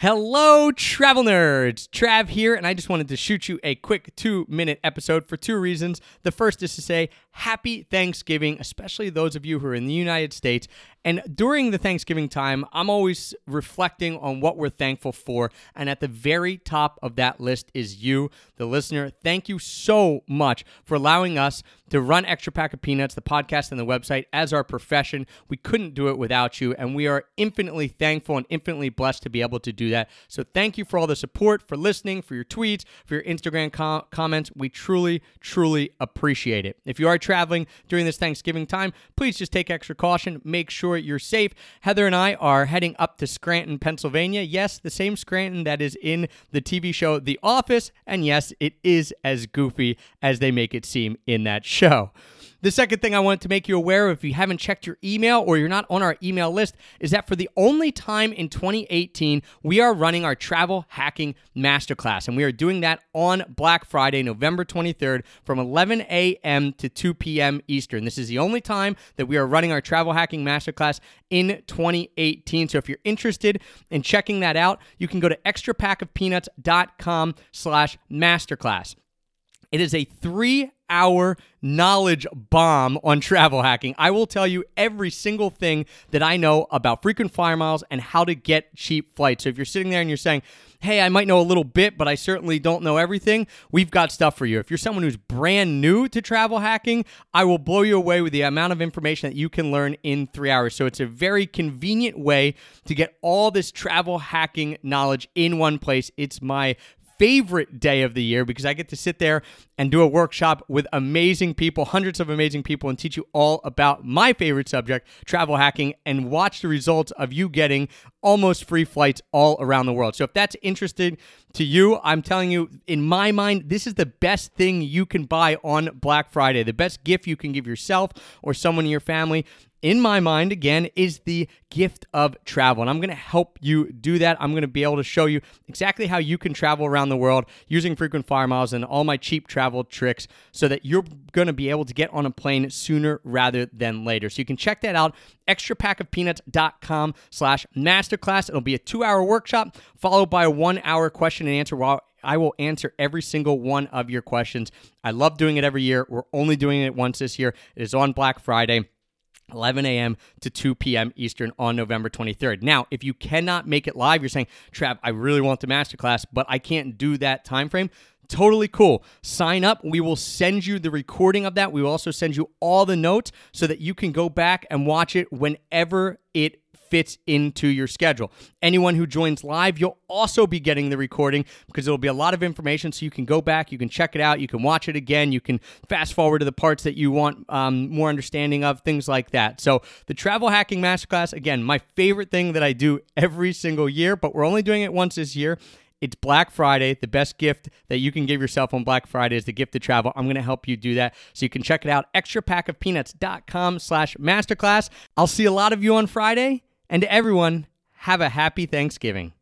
Hello, travel nerds! Trav here, and I just wanted to shoot you a quick two minute episode for two reasons. The first is to say happy Thanksgiving, especially those of you who are in the United States. And during the Thanksgiving time, I'm always reflecting on what we're thankful for. And at the very top of that list is you, the listener. Thank you so much for allowing us to run Extra Pack of Peanuts, the podcast and the website, as our profession. We couldn't do it without you. And we are infinitely thankful and infinitely blessed to be able to do that. So thank you for all the support, for listening, for your tweets, for your Instagram com- comments. We truly, truly appreciate it. If you are traveling during this Thanksgiving time, please just take extra caution. Make sure you're safe. Heather and I are heading up to Scranton, Pennsylvania. Yes, the same Scranton that is in the TV show The Office. And yes, it is as goofy as they make it seem in that show. The second thing I wanted to make you aware of, if you haven't checked your email or you're not on our email list, is that for the only time in 2018, we are running our travel hacking masterclass. And we are doing that on Black Friday, November 23rd, from 11 a.m. to 2 p.m. Eastern. This is the only time that we are running our travel hacking masterclass in 2018. So if you're interested in checking that out, you can go to extrapackofpeanuts.com slash masterclass. It is a three hour knowledge bomb on travel hacking. I will tell you every single thing that I know about frequent flyer miles and how to get cheap flights. So if you're sitting there and you're saying, hey, I might know a little bit, but I certainly don't know everything, we've got stuff for you. If you're someone who's brand new to travel hacking, I will blow you away with the amount of information that you can learn in three hours. So it's a very convenient way to get all this travel hacking knowledge in one place. It's my favorite day of the year because I get to sit there and do a workshop with amazing people, hundreds of amazing people, and teach you all about my favorite subject, travel hacking, and watch the results of you getting almost free flights all around the world. So if that's interesting to you, I'm telling you, in my mind, this is the best thing you can buy on Black Friday, the best gift you can give yourself or someone in your family in my mind, again, is the gift of travel. And I'm going to help you do that. I'm going to be able to show you exactly how you can travel around the world using frequent flyer miles and all my cheap travel tricks so that you're going to be able to get on a plane sooner rather than later. So you can check that out, extrapackofpeanuts.com slash masterclass. It'll be a two-hour workshop followed by a one-hour question and answer while I will answer every single one of your questions. I love doing it every year. We're only doing it once this year. It is on Black Friday. 11 a.m. to 2 p.m. Eastern on November 23rd. Now, if you cannot make it live, you're saying, Trav, I really want the masterclass, but I can't do that time frame. Totally cool. Sign up. We will send you the recording of that. We will also send you all the notes so that you can go back and watch it whenever it fits into your schedule. Anyone who joins live, you'll also be getting the recording because it'll be a lot of information so you can go back, you can check it out, you can watch it again, you can fast forward to the parts that you want um, more understanding of, things like that. So, the Travel Hacking Masterclass, again, my favorite thing that I do every single year, but we're only doing it once this year. It's Black Friday. The best gift that you can give yourself on Black Friday is the gift of travel. I'm going to help you do that. So you can check it out, extrapackofpeanuts.com slash masterclass. I'll see a lot of you on Friday. And to everyone, have a happy Thanksgiving.